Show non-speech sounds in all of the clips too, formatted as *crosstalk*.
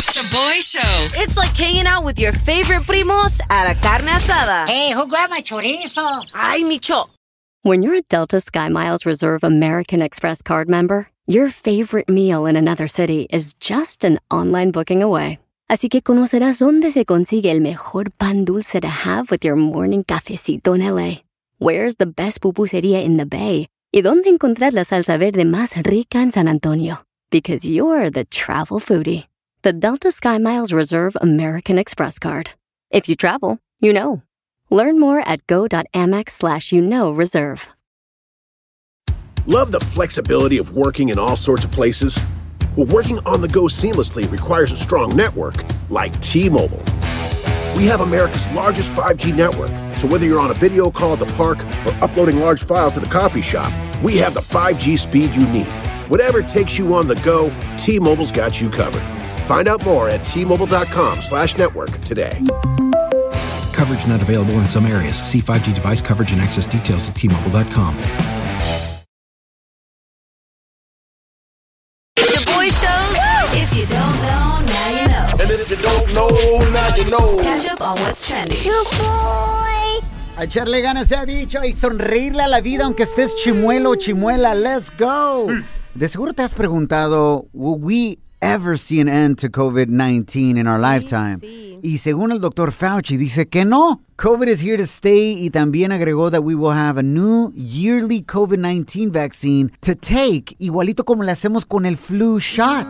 Shaboy Show. It's like hanging out with your favorite primos at a carne asada. Hey, who grabbed my chorizo? Ay, Micho. When you're a Delta SkyMiles Reserve American Express card member, your favorite meal in another city is just an online booking away. Así que conocerás dónde se consigue el mejor pan dulce to have with your morning cafecito en LA. Where's the best pupusería in the Bay? Y dónde encontrar la salsa verde más rica en San Antonio. Because you're the travel foodie. The Delta SkyMiles Reserve American Express card. If you travel, you know. Learn more at go.amex slash you know reserve. Love the flexibility of working in all sorts of places? Well, working on the go seamlessly requires a strong network like T Mobile. We have America's largest 5G network, so whether you're on a video call at the park or uploading large files at the coffee shop, we have the 5G speed you need. Whatever takes you on the go, T Mobile's got you covered. Find out more at T-Mobile.com slash network today. Coverage not available in some areas. See 5G device coverage and access details at T-Mobile.com. Shaboy Shows. If you don't know, now you know. And if you don't know, now you know. Catch up on what's trending. your A echarle ganas se ha dicho y sonreírle a la vida aunque estés chimuelo o chimuela. Let's go. De seguro te has preguntado, will we ever see an end to COVID-19 in our lifetime? Y según el doctor Fauci dice que no. COVID is here to stay y también agregó that we will have a new yearly COVID-19 vaccine to take, igualito como le hacemos con el flu shot.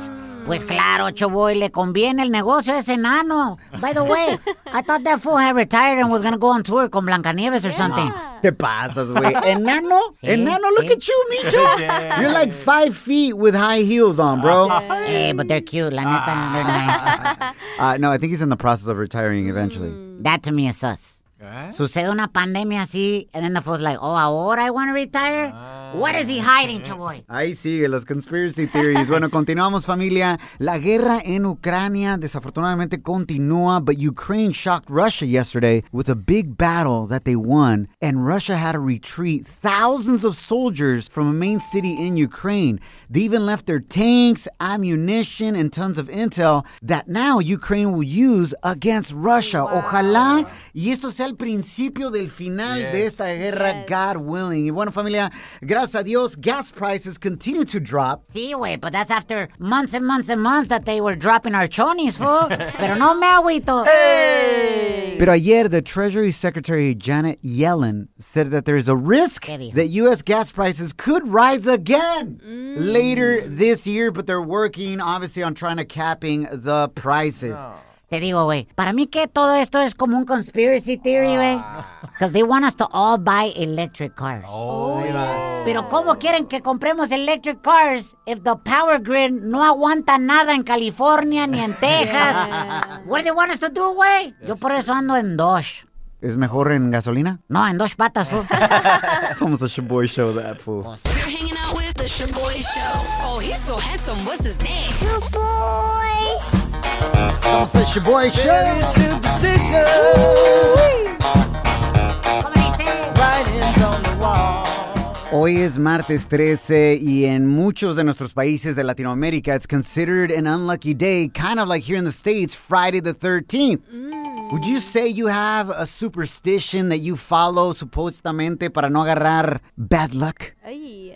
Pues claro, Choboy, le conviene el negocio a ese enano. By the way, I thought that fool had retired and was gonna go on tour con Blancanieves or something. Te pasas, güey. *laughs* Enano? Enano, look at you, Micho. *laughs* You're like five feet with high heels on, bro. Hey, but they're cute, la neta, they're nice. *laughs* Uh, no, I think he's in the process of retiring eventually. That to me is sus. Sucede una pandemia así, and then the fool's like, oh, ahora I want to retire? What is he hiding, Choboy? Ahí sigue, los conspiracy theories. Bueno, *laughs* continuamos, familia. La guerra en Ucrania desafortunadamente continúa, but Ukraine shocked Russia yesterday with a big battle that they won, and Russia had to retreat thousands of soldiers from a main city in Ukraine. They even left their tanks, ammunition, and tons of intel that now Ukraine will use against Russia. Ojalá y esto sea el principio del final de esta guerra, God willing. Y bueno, familia, gracias a Dios, gas prices continue to drop. Sí, güey, but that's after months and months and months that they were dropping our chonies, fool. *laughs* Pero no me agüito. Hey! Pero ayer, the Treasury Secretary Janet Yellen said that there is a risk that U.S. gas prices could rise again mm. later this year, but they're working, obviously, on trying to capping the prices. Te digo, güey, para mí que todo esto es como un conspiracy theory, güey. Because they want us to all buy electric cars. Pero ¿cómo quieren que compremos electric cars if the power grid no aguanta nada en California ni en *laughs* Texas? What do they want us to do, güey? Yo por eso ando en Dodge. ¿Es mejor en gasolina? No, en dos patas, fool. *laughs* It's almost a Shaboy show, that fool. You're hanging out with the Shaboy Show. Oh, he's so handsome. What's his name? It's a Shaboy show. ¿Cómo dice? Hoy es martes 13 y en muchos de nuestros países de Latinoamérica it's considered an unlucky day, kind of like here in the States, Friday the 13th. Would you say you have a superstition that you follow supuestamente para no agarrar bad luck?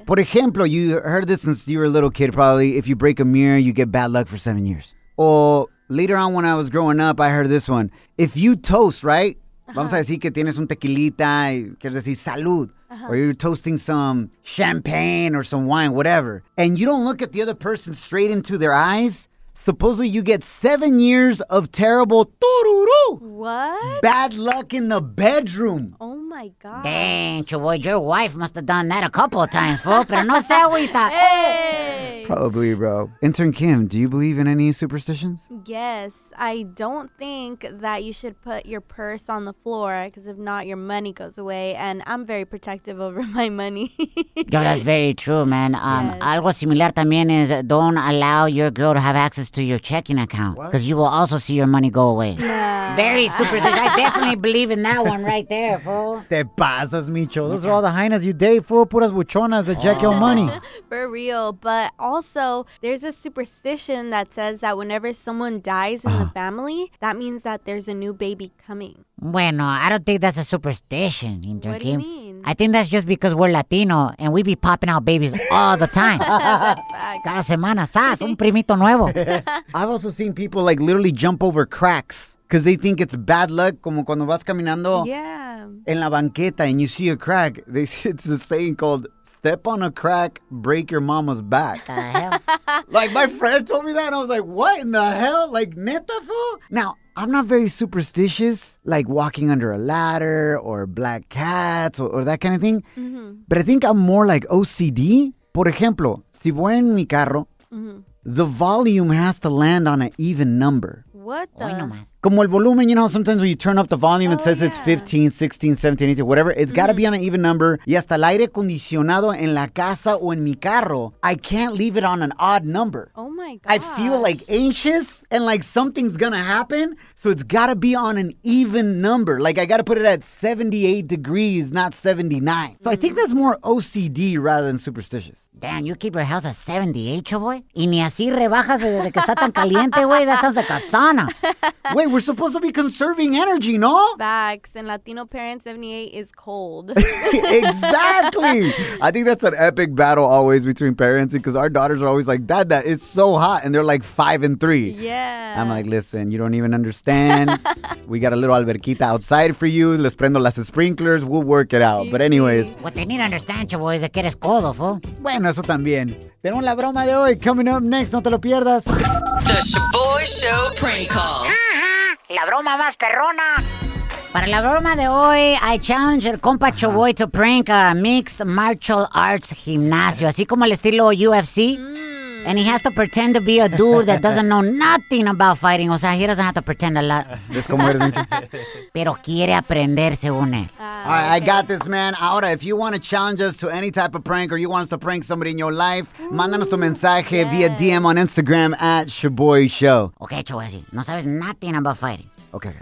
Por ejemplo, you heard this since you were a little kid probably, if you break a mirror, you get bad luck for seven years. Or later on when I was growing up, I heard this one. If you toast, right? Vamos a uh-huh. decir que tienes un tequilita y quieres decir salud. Uh-huh. Or you're toasting some champagne or some wine, whatever. And you don't look at the other person straight into their eyes. Supposedly you get seven years of terrible tururu. What? Bad luck in the bedroom. Oh my god. Dang, Choboy, your wife must have done that a couple of times, fool. Pero no se agüita. *laughs* Hey! Probably, bro. Intern Kim, do you believe in any superstitions? Yes, I don't think that you should put your purse on the floor because if not, your money goes away. And I'm very protective *laughs* over my money. Yo, that's very true, man. Um, Yes. Algo similar también is don't allow your girl to have access to your checking account because you will also see your money go away. Very superstitious. I definitely *laughs* believe in that one right there, fool. Te pasas, Micho. Those are all the hyenas you date, fool. Puras buchonas that check your oh. money. *laughs* For real. But also, there's a superstition that says that whenever someone dies in the ah. family, that means that there's a new baby coming. Bueno, I don't think that's a superstition, Intern What do you mean? I think that's just because we're Latino and we be popping out babies all the time. *laughs* Cada semana, sas, un primito nuevo. *laughs* I've also seen people like literally jump over cracks because they think it's bad luck. Como cuando vas caminando Yeah. en la banqueta and you see a crack. *laughs* They, it's a saying called "Step on a crack, break your mama's back." The hell? like my friend told me that, and I was like, "What in the hell?" Like neta, fool. Now I'm not very superstitious, like walking under a ladder or black cats or, or that kind of thing. Mm-hmm. But I think I'm more like OCD. Por ejemplo, si voy en mi carro, mm-hmm. the volume has to land on an even number. What the? Hoy nomás. Como el volumen, you know, sometimes when you turn up the volume, it Oh, says it's 15, 16, 17, 18, whatever. It's got to be mm-hmm. on an even number. Y hasta el aire acondicionado en la casa o en mi carro, I can't leave it on an odd number. Oh my god. I feel like anxious and like something's gonna happen. So it's gotta be on an even number. Like I gotta put it at 78 degrees, not 79. So I think mm. that's more OCD rather than superstitious. Damn, you keep your house at 78, boy? Y ni así rebajas desde que está tan caliente, güey. That sounds like a sauna. *laughs* Wait, we're supposed to be conserving energy, no? Facts and Latino parents 78 is cold. *laughs* exactly. I think that's an epic battle always between parents because our daughters are always like, Dad, that it's so hot. And they're like five and three. yeah. I'm like, listen, you don't even understand. *laughs* we got a little alberquita outside for you. Les prendo las sprinklers. We'll work it out. But anyways, What they need to understand, boy, is that eres codo, fool. bueno, eso también. Tenemos la broma de hoy. Coming up next, no te lo pierdas. The Shaboy Show prank call. La broma más perrona. Para la broma de hoy, I challenge el compa Choboy to prank a mixed martial arts gimnasio, así como el estilo UFC. And he has to pretend to be a dude that doesn't know nothing about fighting. O sea, he doesn't have to pretend a lot. *laughs* Es como eres, Micho. Pero quiere aprender, según él. Ah, All right, I got this, man. Ahora, if you want to challenge us to any type of prank or you want us to prank somebody in your life, mándanos tu mensaje via DM on Instagram at Shaboy Show. Ok, Choboy, sí. No sabes nothing about fighting. Okay.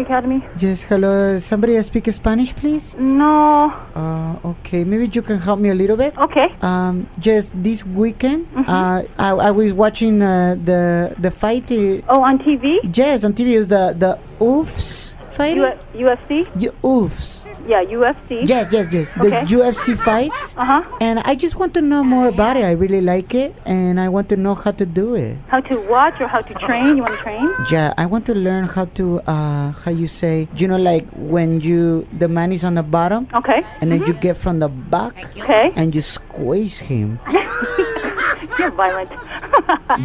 Academy? Yes, hello. Somebody speak Spanish, please? No. Uh, okay, maybe you can help me a little bit. Okay. Um, just this weekend, uh, I, I was watching uh, the the fight. Uh, Oh, on TV? yes, on TV is the the Oofs fight. U- UFC? The Oofs. Yeah, UFC. Yes, yes, yes. Okay. The UFC fights. Uh huh. And I just want to know more about it. I really like it, and I want to know how to do it. How to watch or how to train? You want to train? Yeah, I want to learn how to uh how you say you know like when you the man is on the bottom Okay. and then you get from the back Okay. and you squeeze him. *laughs* You're violent. *laughs*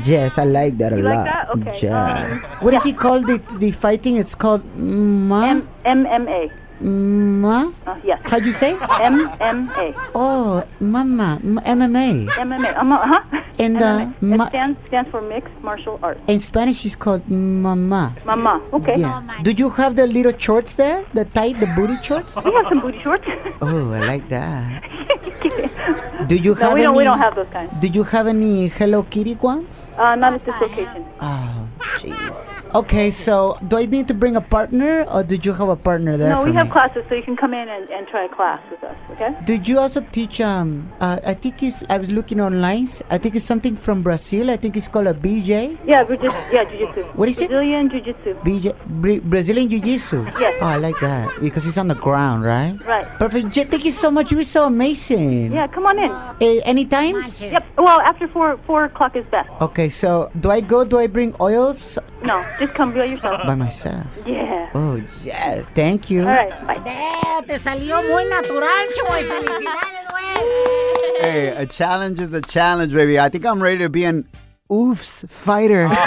Yes, I like that a You like lot. that? Okay, Yeah. what is it called? The the fighting? It's called ma M- MMA. Ma. Uh, yes. How'd you say? MMA. Oh, mama m- MMA. MMA. Um, uh-huh. And, uh, MMA. ma- it stands, stands for Mixed Martial Arts. In Spanish, it's called mama. Mama. Okay. Yeah. Do you have the little shorts there? The tight, the booty shorts? We have some booty shorts. Oh, I like that. *laughs* Do you no, have we don't. any? We don't have those kinds. Did you have any Hello Kitty ones? Uh, not at this location. Oh, jeez. Okay, so do I need to bring a partner, or did you have a partner there? No, we have me? classes, so you can come in and, and try a class with us. Okay. Did you also teach? Um, uh, I think it's. I was looking online. I think it's something from Brazil. I think it's called a BJ. Yeah, just yeah, jujitsu. What is it? Brazilian jiu-jitsu. BJ Bra- Brazilian Jiu Jitsu. Yes. Oh, I like that because it's on the ground, right? Right. Perfect. Thank you so much. you're so amazing. Yeah, come on in. Uh, anytime? Yep. Well, after four four o'clock is best. Okay, so do I go? Do I bring oils No, just come by yourself. by myself? Yeah. Oh yes, thank you. All right. Bye. Eh, te salió muy natural, Choboy. Felicidades, güey. Hey, a challenge is a challenge, baby. I think I'm ready to be an oofs fighter. *laughs*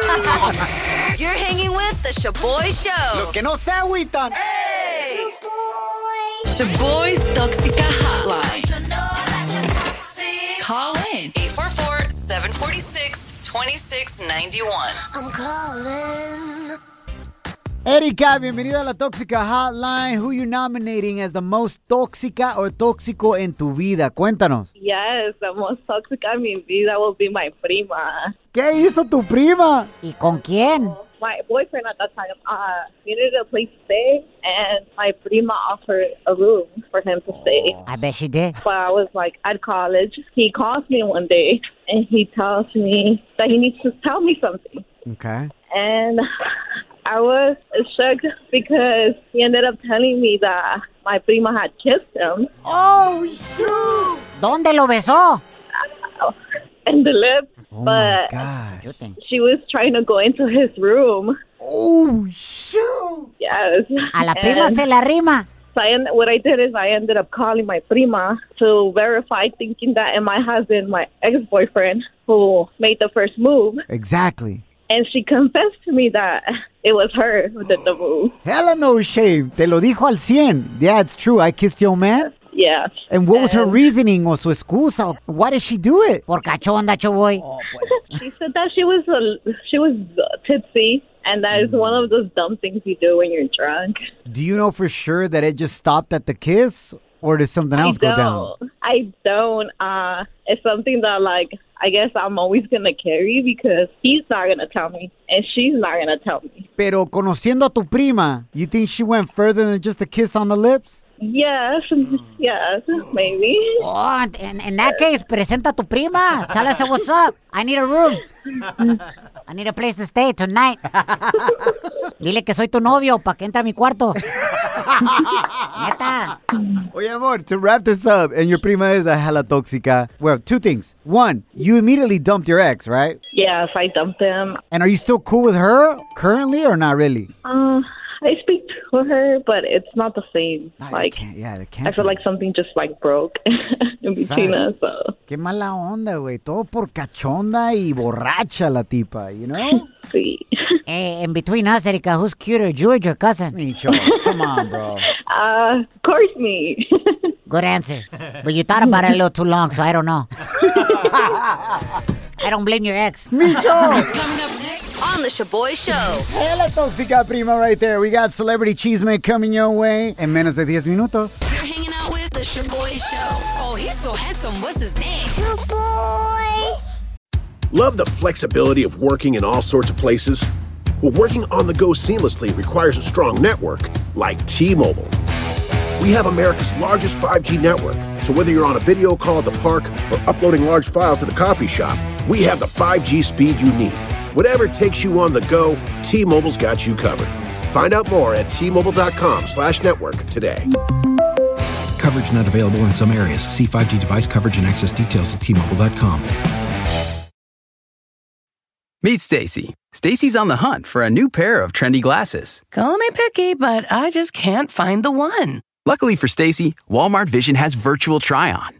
*laughs* You're hanging with the Shaboy Show. Los que no se agüitan. Hey! Shaboy's Toxica Hotline. Call in 844-746-2691. I'm calling. Erika, bienvenida a la Tóxica Hotline. Who you nominating as the most tóxica or tóxico en tu vida? Cuéntanos. Yes, the most toxic in mi vida will be my prima. ¿Qué hizo tu prima? ¿Y con quién? My boyfriend at that time uh, needed a place to stay, and my prima offered a room for him to stay. I bet she did. But I was like at college. He calls me one day, and he tells me that he needs to tell me something. Okay. And *laughs* I was shocked because he ended up telling me that my prima had kissed him Oh, shoot. ¿Dónde lo besó? *laughs* in the lips. Oh but my God. She was trying to go into his room. Oh, shoot. Yes. A la prima And se la rima. So I end, what I did is I ended up calling my prima to verify, thinking that might have been my ex-boyfriend who made the first move. Exactly. And she confessed to me that it was her who did the move. Hella no shame. Te lo dijo al 100. Yeah, it's true. I kissed your man. Yeah. And what was her And reasoning o su excusa? Why did she do it? Por cachonda, choboy. *laughs* She said that she was a, she was tipsy, and that is one of those dumb things you do when you're drunk. Do you know for sure that it just stopped at the kiss? Or did something else I go down? I don't. Uh, it's something that like I guess I'm always gonna carry because he's not gonna tell me, and she's not gonna tell me. Pero conociendo a tu prima, you think she went further than just a kiss on the lips? Yes, yes, maybe. Oh, in, in that case, presenta a tu prima. Tell us what's up? I need a room. *laughs* I need a place to stay tonight. *laughs* Dile que soy tu novio para que entre a mi cuarto. *laughs* Neta. Oye, amor, to wrap this up, and your prima is a hella tóxica. Well, two things. One, you immediately dumped your ex, right? Yes, I dumped him. And are you still cool with her currently or not really? Uh, I speak to her, but it's not the same. like, yeah, it can't I feel be. like something just like broke *laughs* in between Facts. us. So, Qué mala onda, güey. Todo por cachonda y borracha la tipa, you know? *laughs* sí. Hey, in between us, Erika, who's cuter, George or cousin? Micho, come on, bro. *laughs* Uh, of course, me. Good answer. But you thought about it a little too long, so I don't know. I don't blame your ex. Me Micho! Coming up next on the Shaboy Show. Hella tóxica prima right there. We got Celebrity Chisme coming your way in menos de 10 minutos. You're hanging out with the Shaboy Show. Oh, he's so handsome. What's his name? Showboy. Love the flexibility of working in all sorts of places? Well, working on the go seamlessly requires a strong network like T Mobile. We have America's largest 5G network, so whether you're on a video call at the park or uploading large files at the coffee shop, we have the 5G speed you need. Whatever takes you on the go, T Mobile's got you covered. Find out more at T-Mobile.com slash network today. Coverage not available in some areas. See 5G device coverage and access details at tmobile.com. Meet Stacy. Stacy's on the hunt for a new pair of trendy glasses. Call me picky, but I just can't find the one. Luckily for Stacy, Walmart Vision has virtual try on.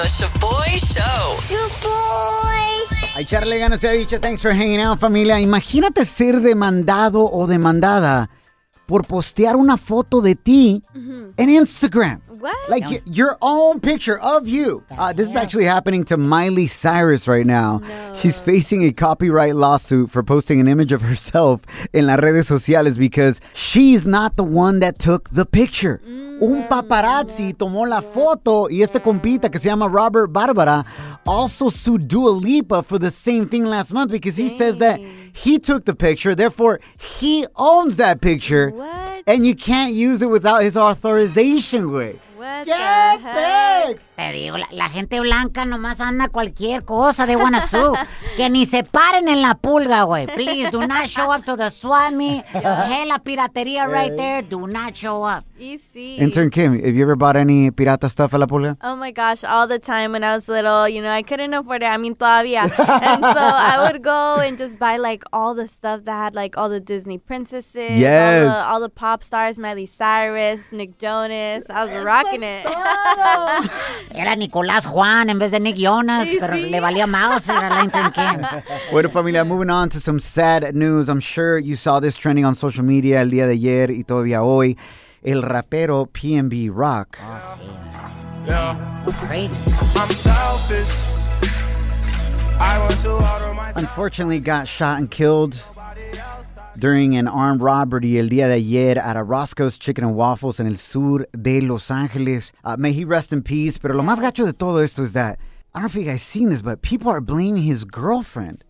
the Shaboy Show. A echarle ganas se ha dicho. Thanks for hanging out, familia. Imagínate ser demandado o demandada por postear una foto de ti en Instagram. What? Like y- your own picture of you. Uh, this is actually happening to Miley Cyrus right now. She's facing a copyright lawsuit for posting an image of herself en las redes sociales because she's not the one that took the picture. Un paparazzi tomó la foto y este compita que se llama Robert Barbera also sued Dua Lipa for the same thing last month because he says that he took the picture, therefore he owns that picture, and you can't use it without his authorization. Way. What ¿Qué the heck? Te digo, la, la gente blanca nomás anda cualquier cosa de wanna *laughs* que ni se paren en la pulga, güey. Please, do not show up to the Swami. meet. Hey, la piratería right there. Do not show up. Easy. Intern Kim, have you ever bought any pirata stuff at La Pulga? Oh my gosh, all the time when I was little, you know, I couldn't afford it. I mean, todavía. and so I would go and just buy like all the stuff that had like all the Disney princesses, Yes. all, the, all the pop stars, Miley Cyrus, Nick Jonas. I was rocking it. *laughs* Era Nicolás Juan en vez de Nick Jonas, pero le valía mouse era la intern Kim. *laughs* Bueno, familia, moving on to some sad news. I'm sure you saw this trending on social media el día de ayer y todavía hoy. El rapero PNB Rock. Crazy. I'm selfish. I want to out my Unfortunately, got shot and killed during an armed robbery el día de ayer at a Roscoe's Chicken and Waffles en el sur de Los Angeles. Uh, may he rest in peace. Pero lo más gacho de todo esto is that I don't know if you guys seen this, but people are blaming his girlfriend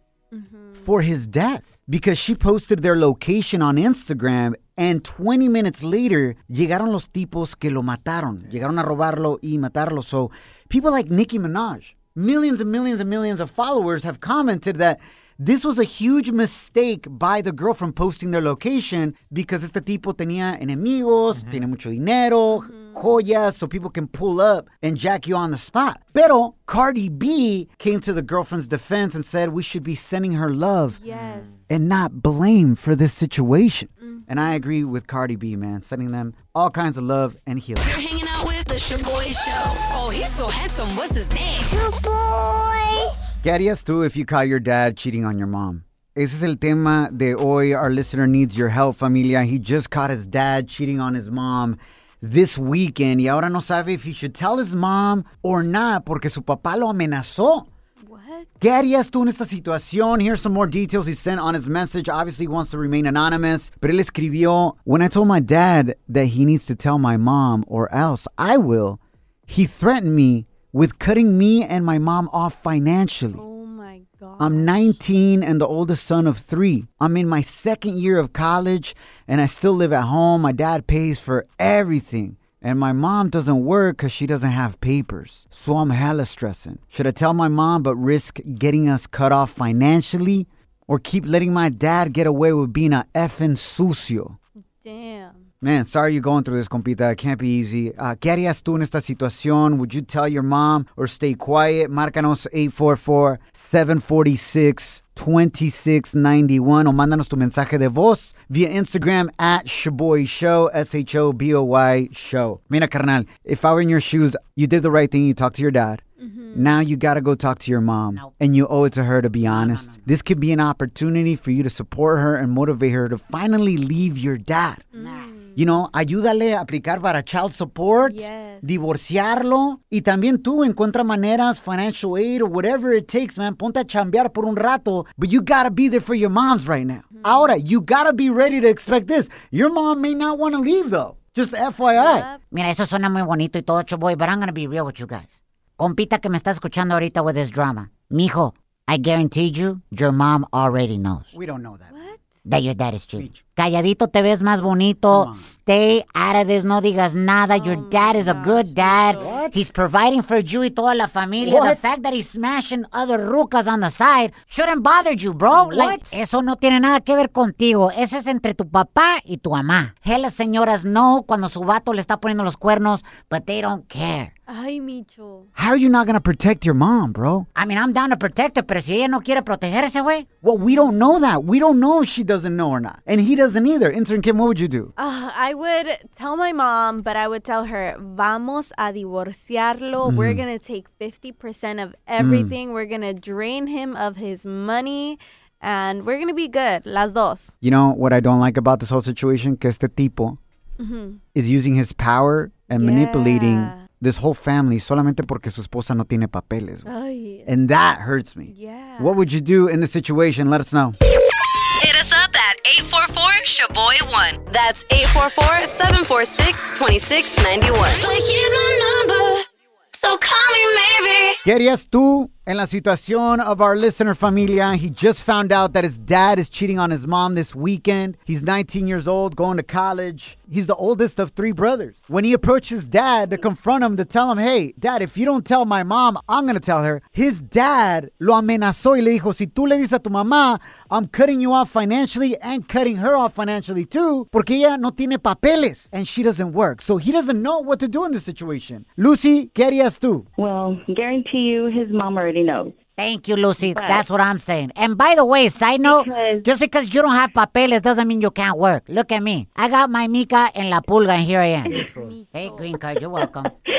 for his death because she posted their location on Instagram and 20 minutes later llegaron los tipos que lo mataron. Llegaron a robarlo y matarlo. So people like Nicki Minaj, millions and millions and millions of followers have commented that this was a huge mistake by the girlfriend posting their location because este tipo tenía enemigos, tiene mucho dinero, joyas, so people can pull up and jack you on the spot. Pero Cardi B came to the girlfriend's defense and said we should be sending her love Yes. and not blame for this situation. Mm. And I agree with Cardi B, man, sending them all kinds of love and healing. You're hanging out with the Shaboy Show. Oh, he's so handsome. What's his name? Shaboy. ¿Qué harías tú if you caught your dad cheating on your mom? Ese es el tema de hoy. Our listener needs your help, familia. He just caught his dad cheating on his mom this weekend y ahora no sabe if he should tell his mom or not porque su papá lo amenazó. ¿Qué harías tú en esta situación? Here's some more details he sent on his message. Obviously, he wants to remain anonymous. Pero él escribió, When I told my dad that he needs to tell my mom or else I will, he threatened me with cutting me and my mom off financially. Oh my god. I'm 19 and the oldest son of three. I'm in my second year of college and I still live at home. My dad pays for everything. And my mom doesn't work because she doesn't have papers. So I'm hella stressing. Should I tell my mom but risk getting us cut off financially? Or keep letting my dad get away with being a effing sucio? Damn. Man, sorry you're going through this, compita. It can't be easy. Uh, ¿Qué harías tú en esta situación? Would you tell your mom or stay quiet? Márcanos 844-746-2691 o mándanos tu mensaje de voz via Instagram at Shaboy Show, S-H-O-B-O-Y Show. Mira, carnal, if I were in your shoes, you did the right thing. You talked to your dad. Now you gotta go talk to your mom, and you owe it to her to be honest. This could be an opportunity for you to support her and motivate her to finally leave your dad. You know, ayúdale a aplicar para child support, divorciarlo, y también tú encuentra maneras, financial aid or whatever it takes, man. Ponte a chambear por un rato, but you gotta be there for your moms right now. Mm-hmm. Ahora, you gotta be ready to expect this. Your mom may not want to leave though. Just FYI. Mira, eso suena muy bonito y todo, Choboy, but I'm gonna be real with you guys. Compita que me está escuchando ahorita with this drama. Mijo, I guarantee you, your mom already knows We don't know that. What? That your dad is cheating. Calladito te ves más bonito. Stay out of this. No digas nada. Your dad is a good dad. He's providing for you y toda la familia. The What? fact that he's smashing other rucas on the side shouldn't bother you, bro. Like, eso no tiene nada que ver contigo. Eso es entre tu papá y tu mamá. Hell, las señoras no cuando su vato le está poniendo los cuernos, but they don't care. Ay, Micho. How are you not gonna protect your mom, bro? I mean, I'm down to protect her, pero si ella no quiere protegerse, güey. Well, we don't know that. We don't know if she doesn't know or not. And he doesn't either. Intern Kim, what would you do? Uh, I would tell my mom, but I would tell her, vamos a divorciarlo. We're Mhm. going to take 50% of everything. We're going to drain him of his money, and we're going to be good. Las dos. You know what I don't like about this whole situation? Que este tipo Mhm. is using his power and manipulating this whole family solamente porque su esposa no tiene papeles. Ay. And that hurts me. Yeah. What would you do in this situation? Let us know. Hit us up at 844-SHABOY1. That's 844-746-2691. But here's my number. So call me maybe. ¿Qué harías tú en la situación of our listener familia? He just found out that his dad is cheating on his mom this weekend. He's 19 years old, going to college. he's the oldest of three brothers. When he approached his dad to confront him, to tell him, hey, dad, if you don't tell my mom, I'm going to tell her. His dad lo amenazó y le dijo, si tú le dices a tu mamá, I'm cutting you off financially and cutting her off financially too, porque ella no tiene papeles and she doesn't work. So he doesn't know what to do in this situation. Lucy, ¿qué harías tú? Well, guarantee you his mom already knows. Thank you, Lucy. But- That's what I'm saying. And by the way, side note, just because you don't have papeles doesn't mean you can't work. Look at me. I got my mica and la pulga, and here I am. *laughs* hey, green card, you're welcome. *laughs*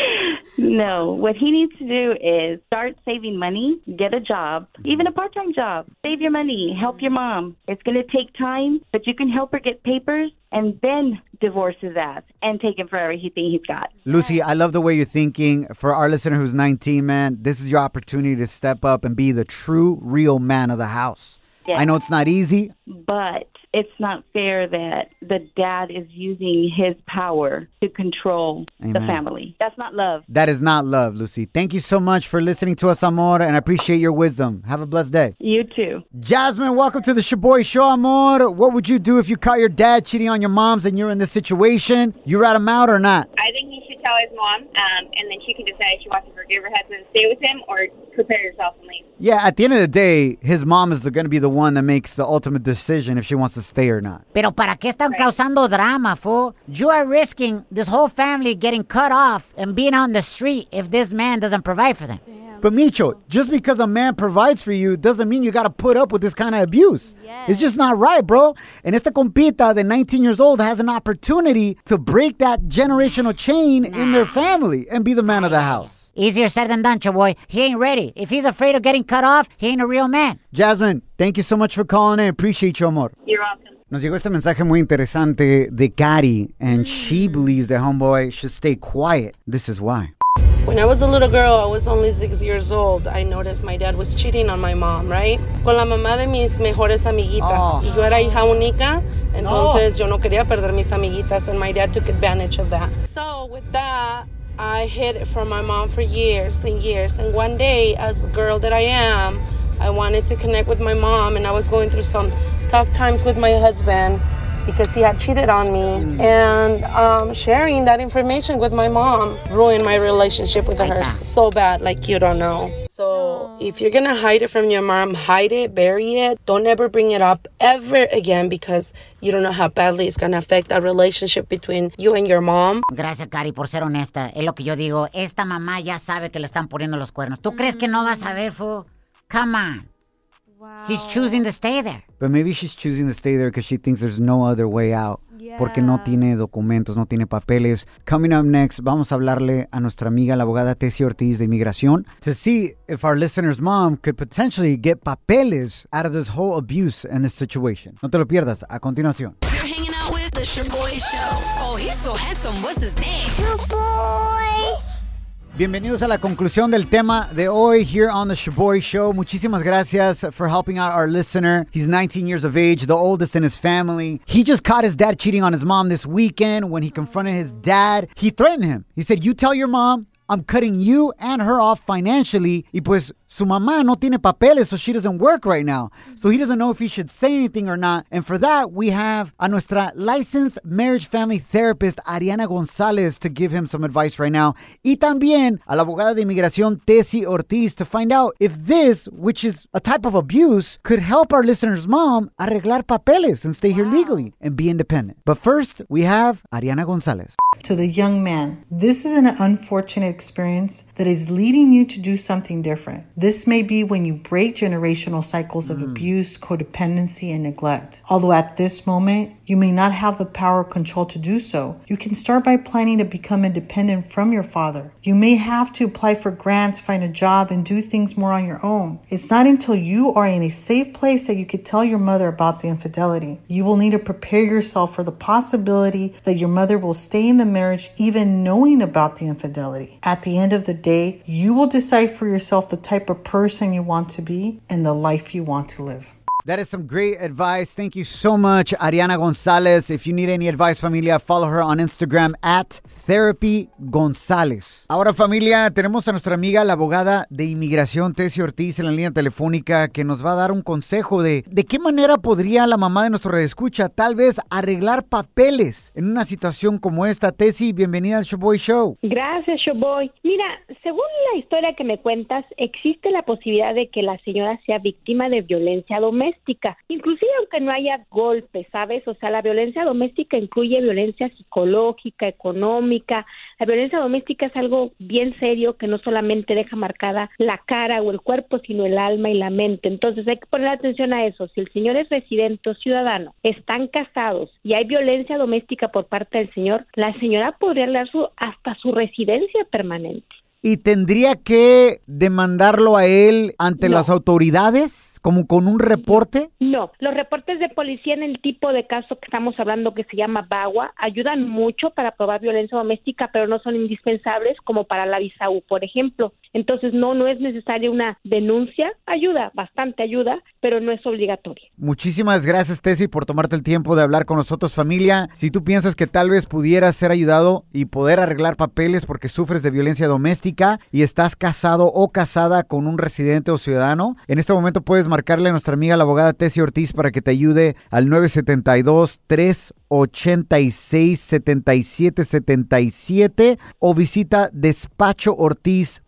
No, what he needs to do is start saving money, get a job, even a part time job. Save your money, help your mom. It's going to take time, but you can help her get papers and then divorce his ass and take him for everything he's got. Lucy, I love the way you're thinking. For our listener who's 19, man, this is your opportunity to step up and be the true, real man of the house. Yeah. I know it's not easy. But it's not fair that the dad is using his power to control the family. That's not love. That is not love, Lucy. Thank you so much for listening to us, Amor, and I appreciate your wisdom. Have a blessed day. You too. Jasmine, welcome to the Shaboy Show, Amor. What would you do if you caught your dad cheating on your moms and you're in this situation? You rat him out or not? I think he should tell his mom, um, and then she can decide if she wants to forgive her husband, stay with him, or prepare yourself and leave. Yeah, at the end of the day, his mom is going to be the one that makes the ultimate decision if she wants to stay or not. Pero ¿para qué están causando drama, fool? You are risking this whole family getting cut off and being on the street if this man doesn't provide for them. But Micho, just because a man provides for you doesn't mean you got to put up with this kind of abuse. It's just not right, bro. And esta compita, the 19 years old, has an opportunity to break that generational chain in their family and be the man of the house. Easier said than done, Chaboy. He ain't ready. If he's afraid of getting cut off, he ain't a real man. Jasmine, thank you so much for calling in. Appreciate you, amor. You're welcome. Nos llegó este mensaje muy interesante de Cari, and she mm. believes that homeboy should stay quiet. This is why. When I was a little girl, I was only six years old, I noticed my dad was cheating on my mom, right? Con la mamá de mis mejores amiguitas. Oh. Y yo era hija única, entonces ah. yo no quería perder mis amiguitas, and my dad took advantage of that. So with that, I hid it from my mom for years and years. And one day, as a girl that I am, I wanted to connect with my mom, and I was going through some tough times with my husband because he had cheated on me. And um, sharing that information with my mom ruined my relationship with her so bad, like you don't know. If you're gonna hide it from your mom, hide it, bury it. Don't ever bring it up ever again because you don't know how badly it's gonna affect that relationship between you and your mom. Gracias, Cari, por ser honesta. Es lo que yo digo. Esta mamá ya sabe que le están poniendo los cuernos. ¿Tú crees que no vas a mm. ver, fool? Come on. He's choosing to stay there. But maybe she's choosing to stay there because she thinks there's no other way out. Porque no tiene documentos, no tiene papeles. Coming up next, vamos a hablarle a nuestra amiga, la abogada Tessie Ortiz de Inmigración, to see if our listener's mom could potentially get papeles out of this whole abuse and this situation. No te lo pierdas. A continuación. You're hanging out with the Shaboy Show. Oh, he's so handsome. What's his name? Shaboy. Bienvenidos a la conclusión del tema de hoy here on the Shaboy Show. Muchísimas gracias for helping out our listener. He's 19 years of age, the oldest in his family. He just caught his dad cheating on his mom this weekend. When he confronted his dad, he threatened him. He said, You tell your mom I'm cutting you and her off financially. Y pues su mamá no tiene papeles, so she doesn't work right now. So he doesn't know if he should say anything or not. And for that, we have a nuestra licensed marriage family therapist, Ariana Gonzalez, to give him some advice right now. Y también a la abogada de inmigración, Tessie Ortiz, to find out if this, which is a type of abuse, could help our listener's mom arreglar papeles and stay here legally and be independent. But first, we have Ariana Gonzalez. To the young man, this is an unfortunate experience that is leading you to do something different. This may be when you break generational cycles of hmm. abuse, codependency, and neglect. Although at this moment, you may not have the power or control to do so, you can start by planning to become independent from your father. You may have to apply for grants, find a job, and do things more on your own. It's not until you are in a safe place that you can tell your mother about the infidelity. You will need to prepare yourself for the possibility that your mother will stay in the marriage even knowing about the infidelity. At the end of the day, you will decide for yourself the type of person you want to be and the life you want to live. That is some great advice. Thank you so much, Ariana Gonzalez. If you need any advice, familia, follow her on Instagram at Therapy González. Ahora, familia, tenemos a nuestra amiga, la abogada de inmigración, Tessie Ortiz, en la línea telefónica, que nos va a dar un consejo de de qué manera podría la mamá de nuestro redescucha tal vez arreglar papeles en una situación como esta. Tessie, bienvenida al Showboy Show. Gracias, Showboy. Mira, según la historia que me cuentas, existe la posibilidad de que la señora sea víctima de violencia doméstica, inclusive aunque no haya golpes, ¿sabes? O sea, la violencia doméstica incluye violencia psicológica, económica. La violencia doméstica es algo bien serio que no solamente deja marcada la cara o el cuerpo, sino el alma y la mente. Entonces hay que poner atención a eso. Si el señor es residente o ciudadano, están casados y hay violencia doméstica por parte del señor, la señora podría dar su, hasta su residencia permanente. ¿Y tendría que demandarlo a él ante No. las autoridades, como con un reporte? No, los reportes de policía en el tipo de caso que estamos hablando que se llama BAGUA ayudan mucho para probar violencia doméstica, pero no son indispensables como para la VISAU, por ejemplo. Entonces, no, no es necesaria una denuncia, ayuda, bastante ayuda, pero no es obligatoria. Muchísimas gracias, Tessie, por tomarte el tiempo de hablar con nosotros, familia. Si tú piensas que tal vez pudieras ser ayudado y poder arreglar papeles porque sufres de violencia doméstica y estás casado o casada con un residente o ciudadano, en este momento puedes marcarle a nuestra amiga la abogada Tessie Ortiz para que te ayude al 972 386 7777 o visita despachoortiz.com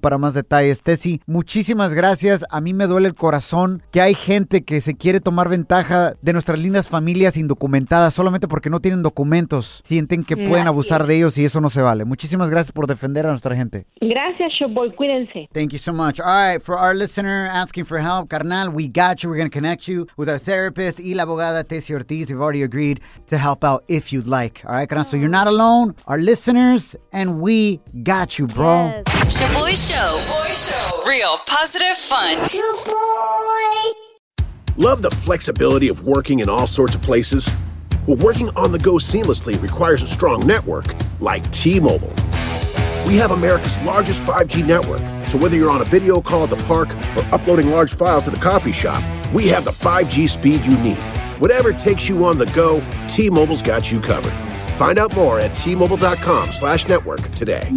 para más detalles. Tessie, muchísimas gracias. A mí me duele el corazón que hay gente que se quiere tomar ventaja de nuestras lindas familias indocumentadas solamente porque no tienen documentos. Sienten que pueden abusar de ellos y eso no se vale. Muchísimas gracias por defender a nuestra gente. Gracias, Showboy, cuídense. Thank you so much. All right, for our listener asking for help, carnal, we got you. We're going to connect you with our therapist y la abogada Tessie Ortiz. We've already agreed to help out if you'd like. All right, carnal, so you're not alone. Our listeners and we got you, bro. Shaboy Show. Boy Show. Real positive fun. Love the flexibility of working in all sorts of places? Well, working on the go seamlessly requires a strong network like T Mobile. We have America's largest 5G network, so whether you're on a video call at the park or uploading large files at the coffee shop, we have the 5G speed you need. Whatever takes you on the go, T Mobile's got you covered. Find out more at T-Mobile.com slash network today.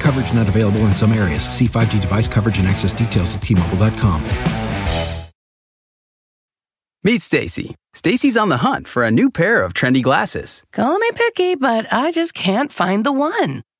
Coverage not available in some areas. See 5G device coverage and access details at tmobile.com. Meet Stacy. Stacy's on the hunt for a new pair of trendy glasses. Call me picky, but I just can't find the one.